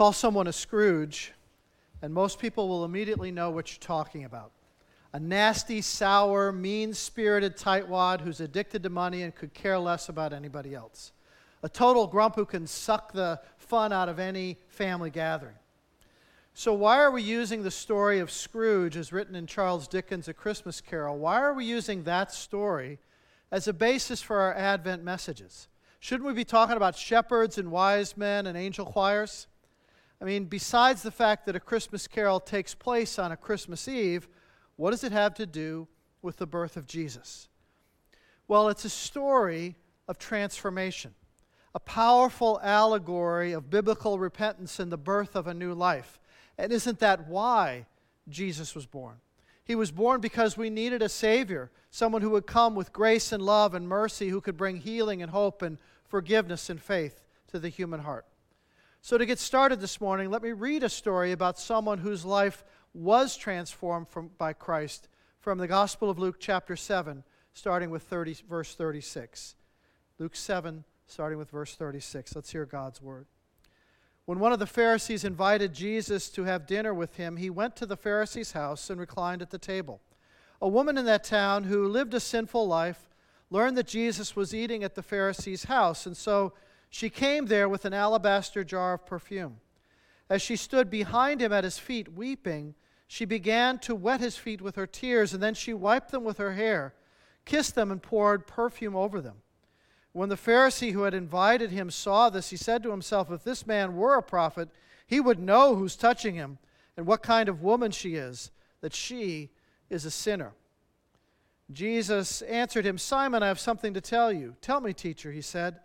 Call someone a Scrooge, and most people will immediately know what you're talking about. A nasty, sour, mean spirited tightwad who's addicted to money and could care less about anybody else. A total grump who can suck the fun out of any family gathering. So, why are we using the story of Scrooge as written in Charles Dickens' A Christmas Carol? Why are we using that story as a basis for our Advent messages? Shouldn't we be talking about shepherds and wise men and angel choirs? I mean, besides the fact that A Christmas Carol takes place on a Christmas Eve, what does it have to do with the birth of Jesus? Well, it's a story of transformation, a powerful allegory of biblical repentance and the birth of a new life. And isn't that why Jesus was born? He was born because we needed a Savior, someone who would come with grace and love and mercy, who could bring healing and hope and forgiveness and faith to the human heart. So, to get started this morning, let me read a story about someone whose life was transformed from, by Christ from the Gospel of Luke, chapter 7, starting with 30, verse 36. Luke 7, starting with verse 36. Let's hear God's word. When one of the Pharisees invited Jesus to have dinner with him, he went to the Pharisee's house and reclined at the table. A woman in that town who lived a sinful life learned that Jesus was eating at the Pharisee's house, and so she came there with an alabaster jar of perfume. As she stood behind him at his feet, weeping, she began to wet his feet with her tears, and then she wiped them with her hair, kissed them, and poured perfume over them. When the Pharisee who had invited him saw this, he said to himself, If this man were a prophet, he would know who's touching him and what kind of woman she is, that she is a sinner. Jesus answered him, Simon, I have something to tell you. Tell me, teacher, he said.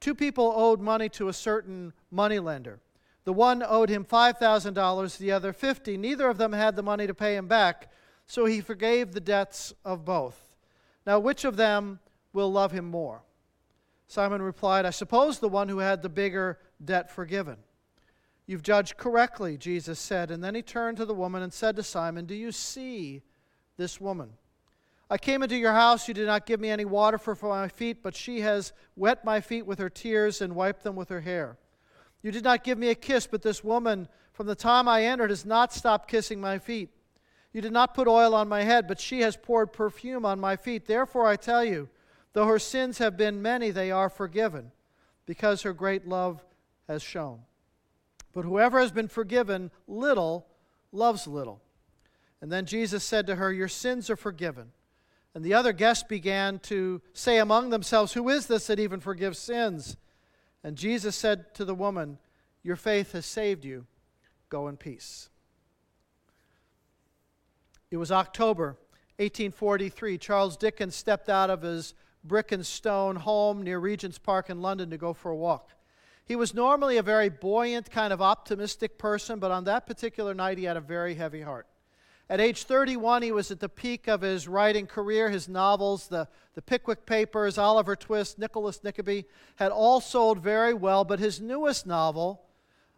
Two people owed money to a certain moneylender. The one owed him $5,000, the other 50. Neither of them had the money to pay him back, so he forgave the debts of both. Now, which of them will love him more? Simon replied, I suppose the one who had the bigger debt forgiven. You've judged correctly, Jesus said. And then he turned to the woman and said to Simon, Do you see this woman? I came into your house. You did not give me any water for, my feet, but she has wet my feet with her tears and wiped them with her hair. You did not give me a kiss, but this woman, from the time I entered, has not stopped kissing my feet. You did not put oil on my head, but she has poured perfume on my feet. Therefore, I tell you, Though her sins have been many, they are forgiven, because her great love has shown. But whoever has been forgiven little loves little. And then Jesus said to her, Your sins are forgiven. And the other guests began to say among themselves, Who is this that even forgives sins? And Jesus said to the woman, Your faith has saved you. Go in peace. It was October 1843. Charles Dickens stepped out of his brick and stone home near Regent's Park in London to go for a walk. He was normally a very buoyant, kind of optimistic person, but on that particular night he had a very heavy heart. At age 31, he was at the peak of his writing career. His novels, the, the Pickwick Papers, Oliver Twist, Nicholas Nickleby, had all sold very well, but his newest novel,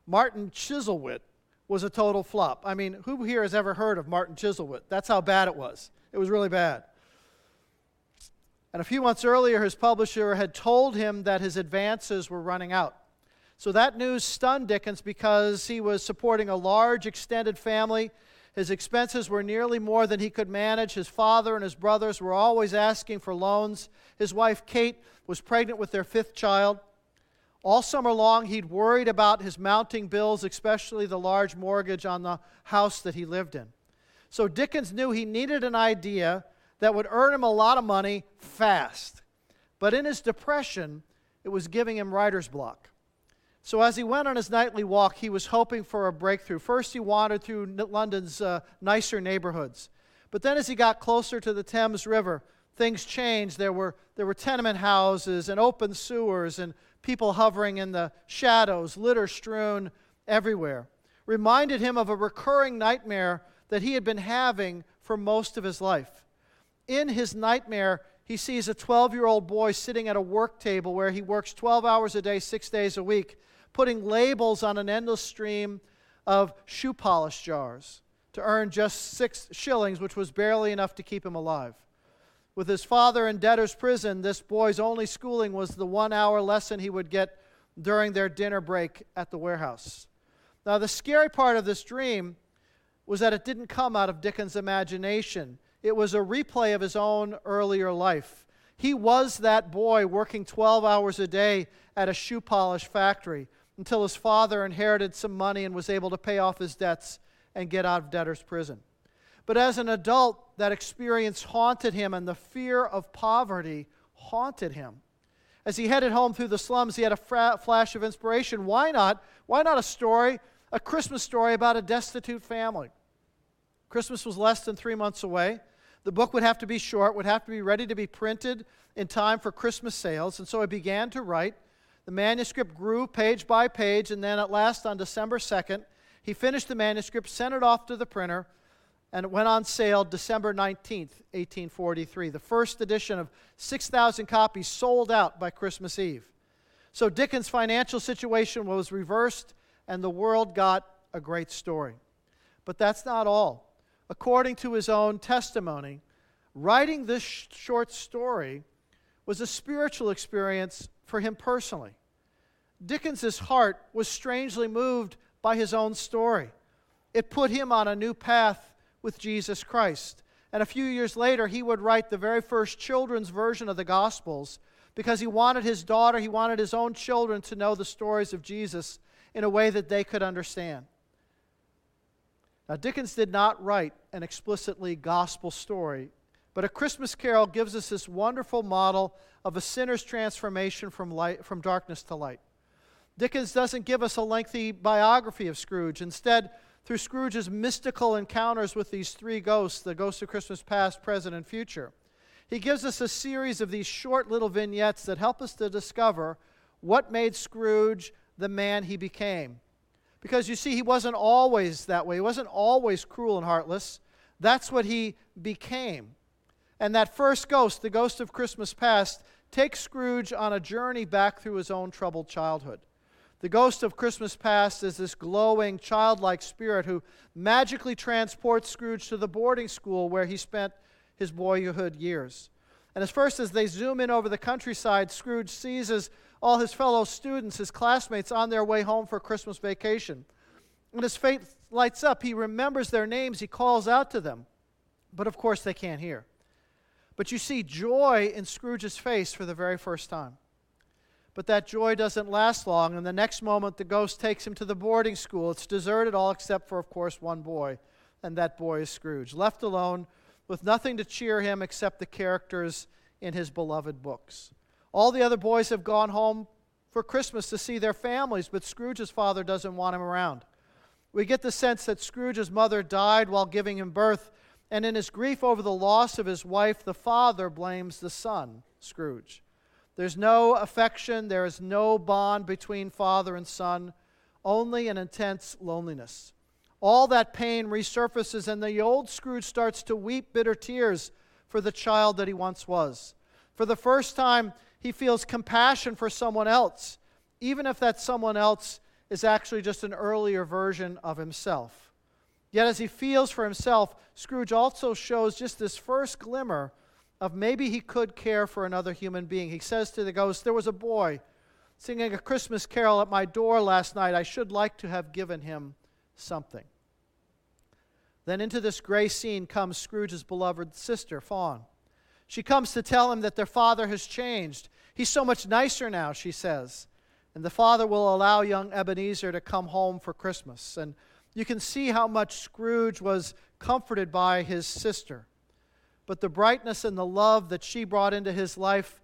Martin Chuzzlewit, was a total flop. I mean, who here has ever heard of Martin Chuzzlewit? That's how bad it was. It was really bad. And a few months earlier, his publisher had told him that his advances were running out. So that news stunned Dickens because he was supporting a large extended family. His expenses were nearly more than he could manage. His father and his brothers were always asking for loans. His wife, Kate, was pregnant with their fifth child. All summer long, he'd worried about his mounting bills, especially the large mortgage on the house that he lived in. So Dickens knew he needed an idea that would earn him a lot of money fast. But in his depression, it was giving him writer's block. So as he went on his nightly walk, he was hoping for a breakthrough. First, he wandered through London's uh, nicer neighborhoods. But then, as he got closer to the Thames River, things changed. There were, there were tenement houses and open sewers and people hovering in the shadows, litter strewn everywhere. Reminded him of a recurring nightmare that he had been having for most of his life in his nightmare, he sees a 12 year old boy sitting at a work table where he works 12 hours a day, six days a week, putting labels on an endless stream of shoe polish jars to earn just six shillings, which was barely enough to keep him alive. With his father in debtor's prison, this boy's only schooling was the one hour lesson he would get during their dinner break at the warehouse. Now, the scary part of this dream was that it didn't come out of Dickens' imagination. It was a replay of his own earlier life. He was that boy working 12 hours a day at a shoe polish factory until his father inherited some money and was able to pay off his debts and get out of debtor's prison. But as an adult, that experience haunted him, and the fear of poverty haunted him. As he headed home through the slums, he had a fra- flash of inspiration. Why not? Why not a story, a Christmas story about a destitute family? Christmas was less than three months away. The book would have to be short, would have to be ready to be printed in time for Christmas sales. And so I began to write. The manuscript grew page by page, and then at last on December 2nd, he finished the manuscript, sent it off to the printer, and it went on sale December 19th, 1843. The first edition of 6,000 copies sold out by Christmas Eve. So Dickens' financial situation was reversed, and the world got a great story. But that's not all. According to his own testimony, writing this sh- short story was a spiritual experience for him personally. Dickens's heart was strangely moved by his own story. It put him on a new path with Jesus Christ. And a few years later, he would write the very first children's version of the Gospels because he wanted his daughter, he wanted his own children to know the stories of Jesus in a way that they could understand. Now, Dickens did not write an explicitly gospel story, but A Christmas Carol gives us this wonderful model of a sinner's transformation from, light, from darkness to light. Dickens doesn't give us a lengthy biography of Scrooge. Instead, through Scrooge's mystical encounters with these three ghosts the ghosts of Christmas past, present, and future. He gives us a series of these short little vignettes that help us to discover what made Scrooge the man he became. Because you see, he wasn't always that way, he wasn't always cruel and heartless. That's what he became. And that first ghost, the ghost of Christmas past, takes Scrooge on a journey back through his own troubled childhood. The ghost of Christmas past is this glowing, childlike spirit who magically transports Scrooge to the boarding school where he spent his boyhood years. And as first as they zoom in over the countryside, Scrooge seizes all his fellow students, his classmates, on their way home for Christmas vacation. And his face lights up. He remembers their names, he calls out to them. But of course, they can't hear. But you see joy in Scrooge's face for the very first time. But that joy doesn't last long, and the next moment the ghost takes him to the boarding school. It's deserted, all except for, of course, one boy, and that boy is Scrooge, left alone with nothing to cheer him except the characters in his beloved books. All the other boys have gone home for Christmas to see their families, but Scrooge's father doesn't want him around. We get the sense that Scrooge's mother died while giving him birth, and in his grief over the loss of his wife, the father blames the son, Scrooge. There's no affection, there is no bond between father and son, only an intense loneliness. All that pain resurfaces, and the old Scrooge starts to weep bitter tears for the child that he once was. For the first time, he feels compassion for someone else, even if that someone else is actually just an earlier version of himself. Yet, as he feels for himself, Scrooge also shows just this first glimmer of maybe he could care for another human being. He says to the ghost, There was a boy singing a Christmas carol at my door last night. I should like to have given him something. Then into this gray scene comes Scrooge's beloved sister, Fan. She comes to tell him that their father has changed. He's so much nicer now, she says. And the father will allow young Ebenezer to come home for Christmas. And you can see how much Scrooge was comforted by his sister but the brightness and the love that she brought into his life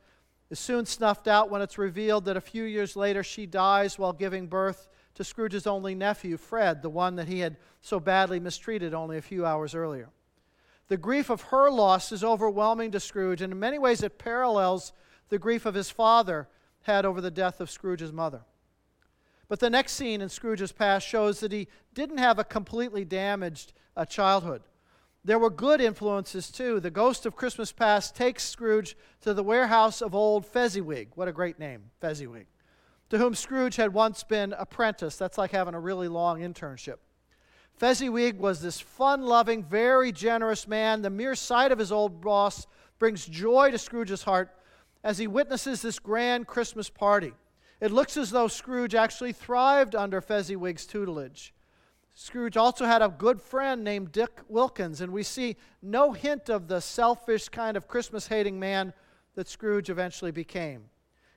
is soon snuffed out when it's revealed that a few years later she dies while giving birth to Scrooge's only nephew, Fred, the one that he had so badly mistreated only a few hours earlier. The grief of her loss is overwhelming to Scrooge, and in many ways it parallels the grief of his father had over the death of Scrooge's mother. But the next scene in Scrooge's past shows that he didn't have a completely damaged uh, childhood. There were good influences too. The ghost of Christmas past takes Scrooge to the warehouse of old Fezziwig. What a great name, Fezziwig. To whom Scrooge had once been apprenticed. That's like having a really long internship. Fezziwig was this fun loving, very generous man. The mere sight of his old boss brings joy to Scrooge's heart as he witnesses this grand Christmas party. It looks as though Scrooge actually thrived under Fezziwig's tutelage. Scrooge also had a good friend named Dick Wilkins, and we see no hint of the selfish kind of Christmas hating man that Scrooge eventually became.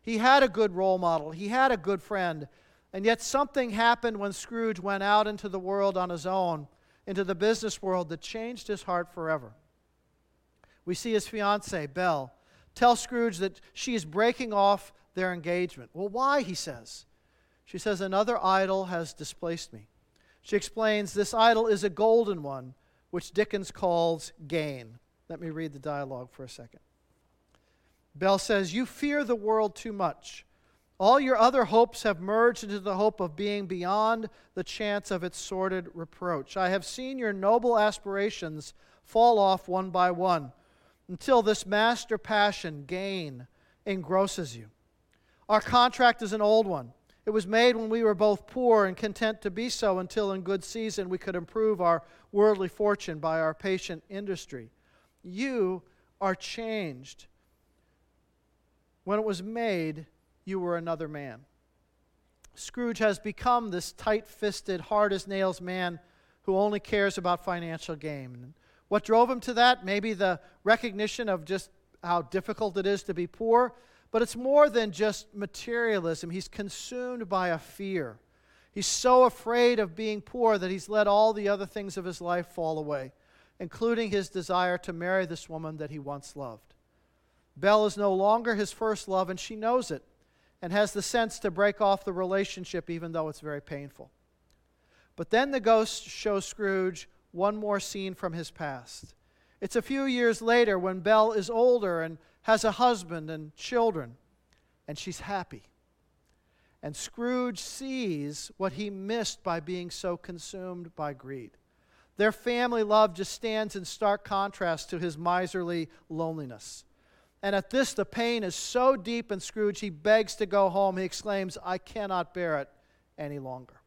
He had a good role model, he had a good friend, and yet something happened when Scrooge went out into the world on his own, into the business world, that changed his heart forever. We see his fiancee, Belle, tell Scrooge that she is breaking off their engagement. Well, why? He says. She says, Another idol has displaced me. She explains this idol is a golden one, which Dickens calls gain. Let me read the dialogue for a second. Belle says, You fear the world too much. All your other hopes have merged into the hope of being beyond the chance of its sordid reproach. I have seen your noble aspirations fall off one by one until this master passion, gain, engrosses you. Our contract is an old one. It was made when we were both poor and content to be so until in good season we could improve our worldly fortune by our patient industry. You are changed. When it was made, you were another man. Scrooge has become this tight fisted, hard as nails man who only cares about financial gain. What drove him to that? Maybe the recognition of just how difficult it is to be poor but it's more than just materialism. He's consumed by a fear. He's so afraid of being poor that he's let all the other things of his life fall away, including his desire to marry this woman that he once loved. Belle is no longer his first love, and she knows it and has the sense to break off the relationship, even though it's very painful. But then the ghost shows Scrooge one more scene from his past. It's a few years later when Belle is older and has a husband and children, and she's happy. And Scrooge sees what he missed by being so consumed by greed. Their family love just stands in stark contrast to his miserly loneliness. And at this, the pain is so deep in Scrooge, he begs to go home. He exclaims, I cannot bear it any longer.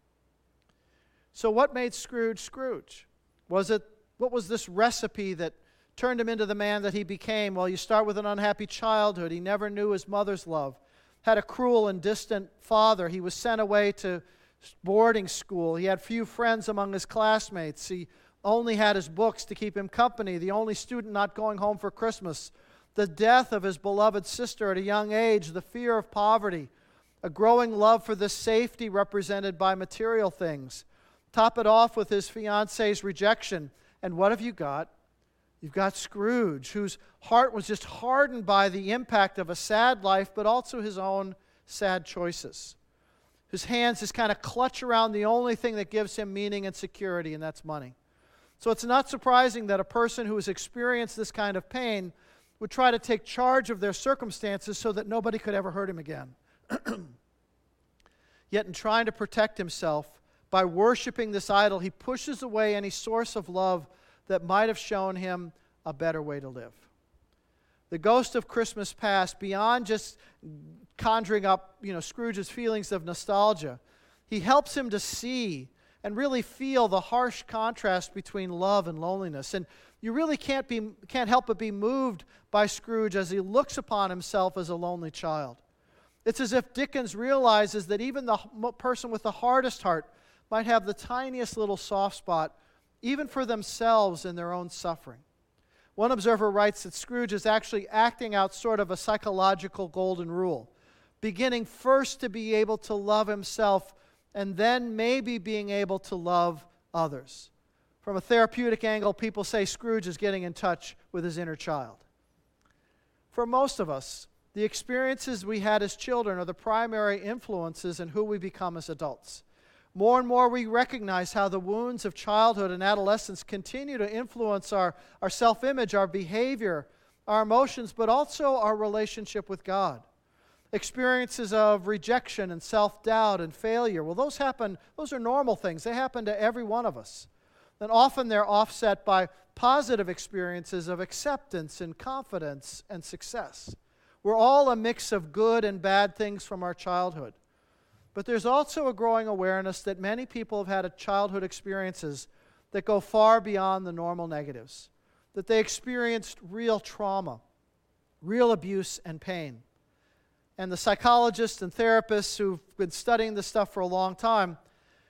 So, what made Scrooge Scrooge? Was it, what was this recipe that turned him into the man that he became. Well, you start with an unhappy childhood. He never knew his mother's love, had a cruel and distant father. He was sent away to boarding school. He had few friends among his classmates. He only had his books to keep him company, the only student not going home for Christmas. The death of his beloved sister at a young age, the fear of poverty, a growing love for the safety represented by material things. Top it off with his fiance's rejection. And what have you got? You've got Scrooge, whose heart was just hardened by the impact of a sad life, but also his own sad choices. His hands just kind of clutch around the only thing that gives him meaning and security, and that's money. So it's not surprising that a person who has experienced this kind of pain would try to take charge of their circumstances so that nobody could ever hurt him again. Yet, in trying to protect himself by worshiping this idol, he pushes away any source of love that might have shown him a better way to live. The ghost of Christmas past, beyond just conjuring up you know, Scrooge's feelings of nostalgia, he helps him to see and really feel the harsh contrast between love and loneliness. And you really can't, be, can't help but be moved by Scrooge as he looks upon himself as a lonely child. It's as if Dickens realizes that even the person with the hardest heart might have the tiniest little soft spot even for themselves in their own suffering. One observer writes that Scrooge is actually acting out sort of a psychological golden rule, beginning first to be able to love himself and then maybe being able to love others. From a therapeutic angle, people say Scrooge is getting in touch with his inner child. For most of us, the experiences we had as children are the primary influences in who we become as adults. More and more, we recognize how the wounds of childhood and adolescence continue to influence our, our self image, our behavior, our emotions, but also our relationship with God. Experiences of rejection and self doubt and failure, well, those happen, those are normal things. They happen to every one of us. And often they're offset by positive experiences of acceptance and confidence and success. We're all a mix of good and bad things from our childhood. But there's also a growing awareness that many people have had childhood experiences that go far beyond the normal negatives, that they experienced real trauma, real abuse, and pain. And the psychologists and therapists who've been studying this stuff for a long time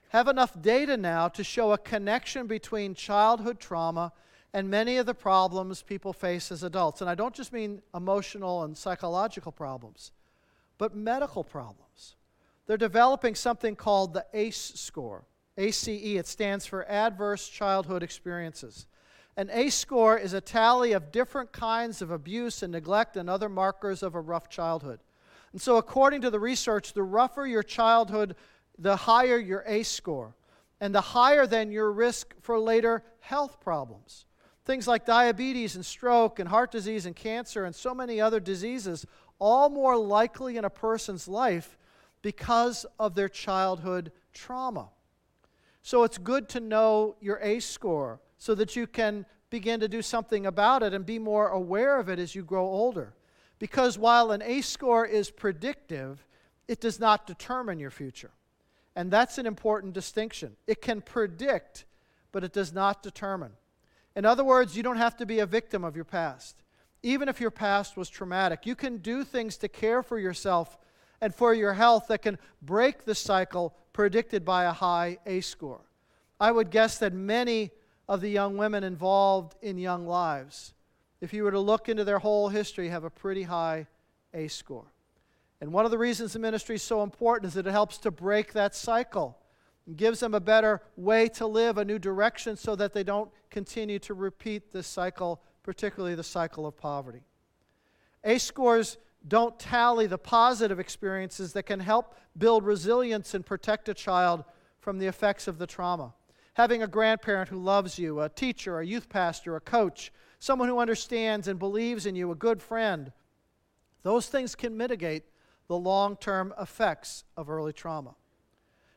have enough data now to show a connection between childhood trauma and many of the problems people face as adults. And I don't just mean emotional and psychological problems, but medical problems. They're developing something called the ACE score. ACE, it stands for Adverse Childhood Experiences. An ACE score is a tally of different kinds of abuse and neglect and other markers of a rough childhood. And so, according to the research, the rougher your childhood, the higher your ACE score, and the higher then your risk for later health problems. Things like diabetes and stroke and heart disease and cancer and so many other diseases, all more likely in a person's life because of their childhood trauma. So it's good to know your ACE score so that you can begin to do something about it and be more aware of it as you grow older. Because while an ACE score is predictive, it does not determine your future. And that's an important distinction. It can predict, but it does not determine. In other words, you don't have to be a victim of your past. Even if your past was traumatic, you can do things to care for yourself and for your health that can break the cycle predicted by a high ACE score. I would guess that many of the young women involved in young lives, if you were to look into their whole history, have a pretty high ACE score. And one of the reasons the ministry is so important is that it helps to break that cycle and gives them a better way to live, a new direction, so that they don't continue to repeat this cycle, particularly the cycle of poverty. ACE scores don't tally the positive experiences that can help build resilience and protect a child from the effects of the trauma. Having a grandparent who loves you, a teacher, a youth pastor, a coach, someone who understands and believes in you, a good friend, those things can mitigate the long term effects of early trauma.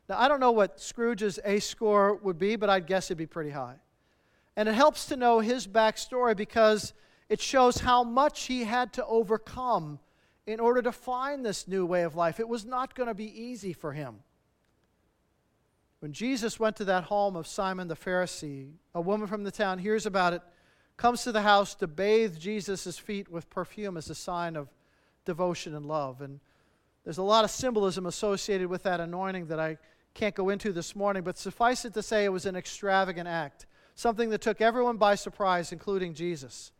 Now, I don't know what Scrooge's ACE score would be, but I'd guess it'd be pretty high. And it helps to know his backstory because it shows how much he had to overcome in order to find this new way of life. It was not going to be easy for him. When Jesus went to that home of Simon the Pharisee, a woman from the town hears about it, comes to the house to bathe Jesus' feet with perfume as a sign of devotion and love. And there's a lot of symbolism associated with that anointing that I can't go into this morning, but suffice it to say it was an extravagant act, something that took everyone by surprise, including Jesus.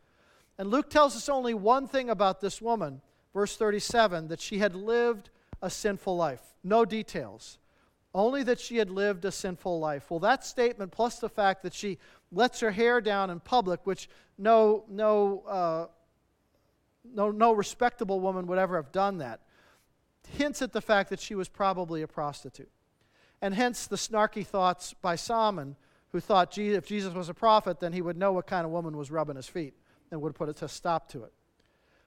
And Luke tells us only one thing about this woman verse 37, that she had lived a sinful life. No details, only that she had lived a sinful life. Well, that statement, plus the fact that she lets her hair down in public, which no, no, uh, no, no respectable woman would ever have done that, hints at the fact that she was probably a prostitute. And hence the snarky thoughts by Simon, who thought if Jesus was a prophet, then he would know what kind of woman was rubbing his feet and would put a stop to it.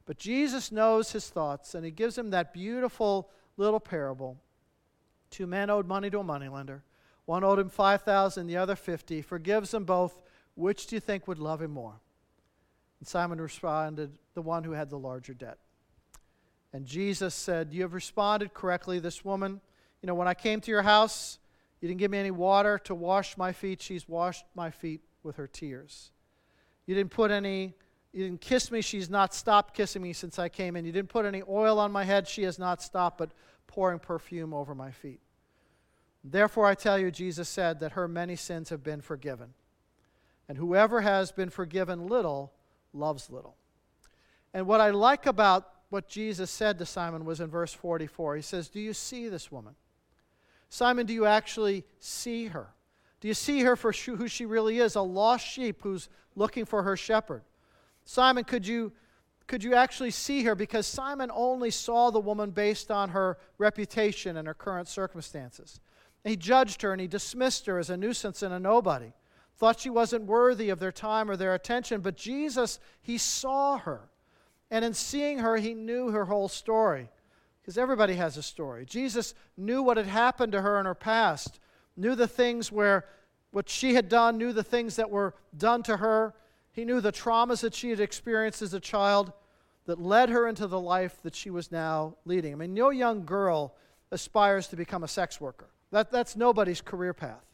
But Jesus knows his thoughts, and he gives him that beautiful little parable. Two men owed money to a moneylender. One owed him 5,000, the other 50. Forgives them both. Which do you think would love him more? And Simon responded, The one who had the larger debt. And Jesus said, You have responded correctly. This woman, you know, when I came to your house, you didn't give me any water to wash my feet. She's washed my feet with her tears. You didn't put any you didn't kiss me. She's not stopped kissing me since I came in. You didn't put any oil on my head. She has not stopped, but pouring perfume over my feet. Therefore, I tell you, Jesus said that her many sins have been forgiven. And whoever has been forgiven little loves little. And what I like about what Jesus said to Simon was in verse 44. He says, Do you see this woman? Simon, do you actually see her? Do you see her for who she really is? A lost sheep who's looking for her shepherd. Simon, could you, could you actually see her? Because Simon only saw the woman based on her reputation and her current circumstances. he judged her and he dismissed her as a nuisance and a nobody. Thought she wasn't worthy of their time or their attention. But Jesus, he saw her. And in seeing her, he knew her whole story. Because everybody has a story. Jesus knew what had happened to her in her past, knew the things where what she had done, knew the things that were done to her. He knew the traumas that she had experienced as a child that led her into the life that she was now leading. I mean, no young girl aspires to become a sex worker, that, that's nobody's career path.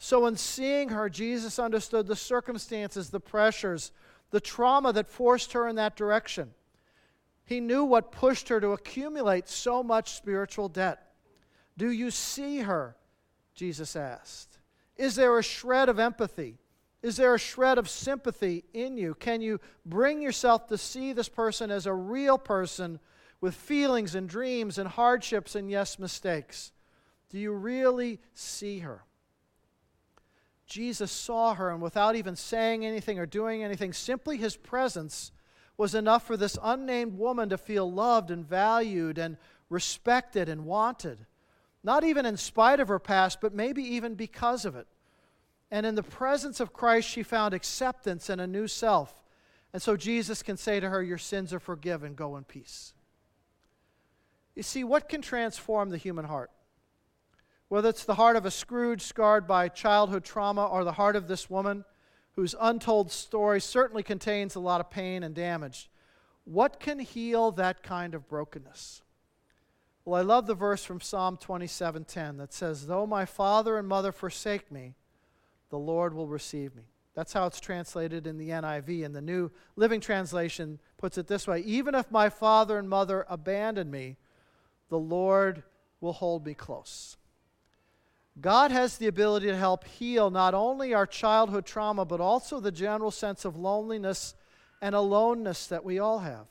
So, in seeing her, Jesus understood the circumstances, the pressures, the trauma that forced her in that direction. He knew what pushed her to accumulate so much spiritual debt. Do you see her? Jesus asked. Is there a shred of empathy? Is there a shred of sympathy in you? Can you bring yourself to see this person as a real person with feelings and dreams and hardships and, yes, mistakes? Do you really see her? Jesus saw her, and without even saying anything or doing anything, simply his presence was enough for this unnamed woman to feel loved and valued and respected and wanted. Not even in spite of her past, but maybe even because of it. And in the presence of Christ, she found acceptance and a new self. And so Jesus can say to her, Your sins are forgiven, go in peace. You see, what can transform the human heart? Whether it's the heart of a Scrooge scarred by childhood trauma or the heart of this woman whose untold story certainly contains a lot of pain and damage, what can heal that kind of brokenness? Well, I love the verse from Psalm 27:10 that says, "Though my father and mother forsake me, the Lord will receive me. That's how it's translated in the NIV. And the New Living Translation puts it this way Even if my father and mother abandon me, the Lord will hold me close. God has the ability to help heal not only our childhood trauma, but also the general sense of loneliness and aloneness that we all have.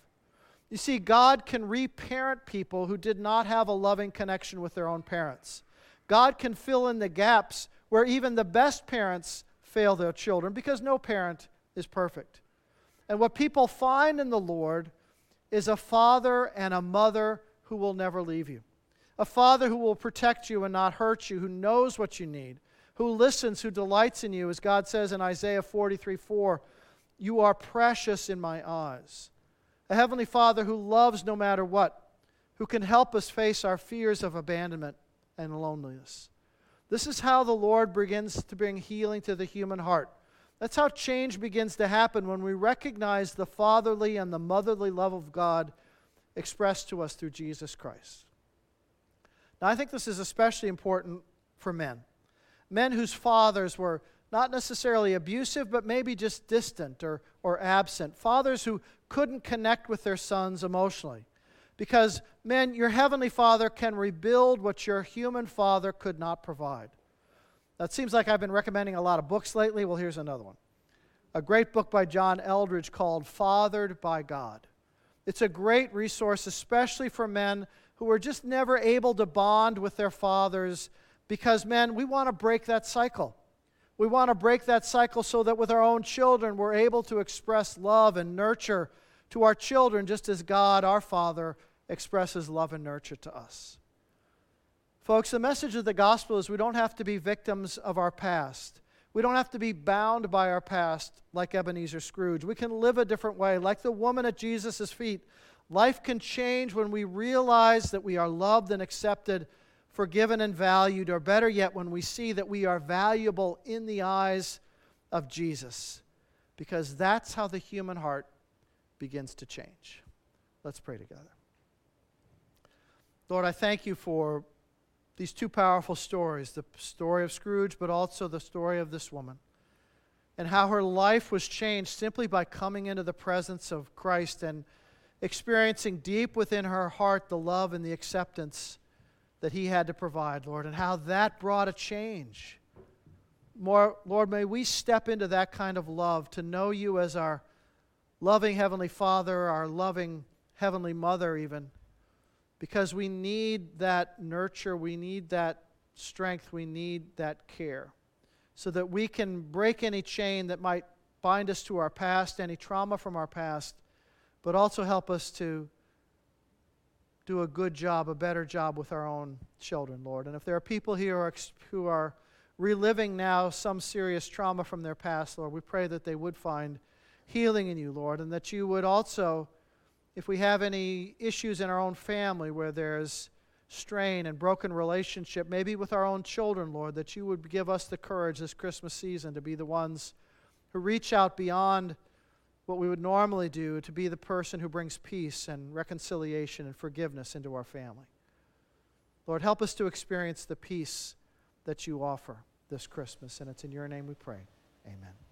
You see, God can reparent people who did not have a loving connection with their own parents. God can fill in the gaps where even the best parents fail their children because no parent is perfect. And what people find in the Lord is a father and a mother who will never leave you. A father who will protect you and not hurt you, who knows what you need, who listens, who delights in you, as God says in Isaiah 43 4, You are precious in my eyes. A heavenly father who loves no matter what, who can help us face our fears of abandonment and loneliness. This is how the Lord begins to bring healing to the human heart. That's how change begins to happen when we recognize the fatherly and the motherly love of God expressed to us through Jesus Christ. Now, I think this is especially important for men. Men whose fathers were not necessarily abusive, but maybe just distant or, or absent. Fathers who couldn't connect with their sons emotionally. Because, men, your heavenly Father can rebuild what your human father could not provide. That seems like I've been recommending a lot of books lately. Well, here's another one a great book by John Eldredge called Fathered by God. It's a great resource, especially for men who were just never able to bond with their fathers because, men, we want to break that cycle. We want to break that cycle so that with our own children, we're able to express love and nurture to our children just as God, our Father, expresses love and nurture to us. Folks, the message of the gospel is we don't have to be victims of our past. We don't have to be bound by our past like Ebenezer Scrooge. We can live a different way. Like the woman at Jesus' feet, life can change when we realize that we are loved and accepted, forgiven and valued, or better yet, when we see that we are valuable in the eyes of Jesus. Because that's how the human heart begins to change. Let's pray together. Lord, I thank you for these two powerful stories the story of Scrooge, but also the story of this woman, and how her life was changed simply by coming into the presence of Christ and experiencing deep within her heart the love and the acceptance that He had to provide, Lord, and how that brought a change. More, Lord, may we step into that kind of love to know you as our loving Heavenly Father, our loving Heavenly Mother, even because we need that nurture, we need that strength, we need that care, so that we can break any chain that might bind us to our past, any trauma from our past, but also help us to do a good job, a better job with our own children, Lord. And if there are people here who are, reliving now some serious trauma from their past, Lord, we pray that they would find healing in you, Lord, and that you would also if we have any issues in our own family where there's strain and broken relationship, maybe with our own children, Lord, that you would give us the courage this Christmas season to be the ones who reach out beyond what we would normally do to be the person who brings peace and reconciliation and forgiveness into our family. Lord, help us to experience the peace that you offer this Christmas. And it's in your name we pray. Amen.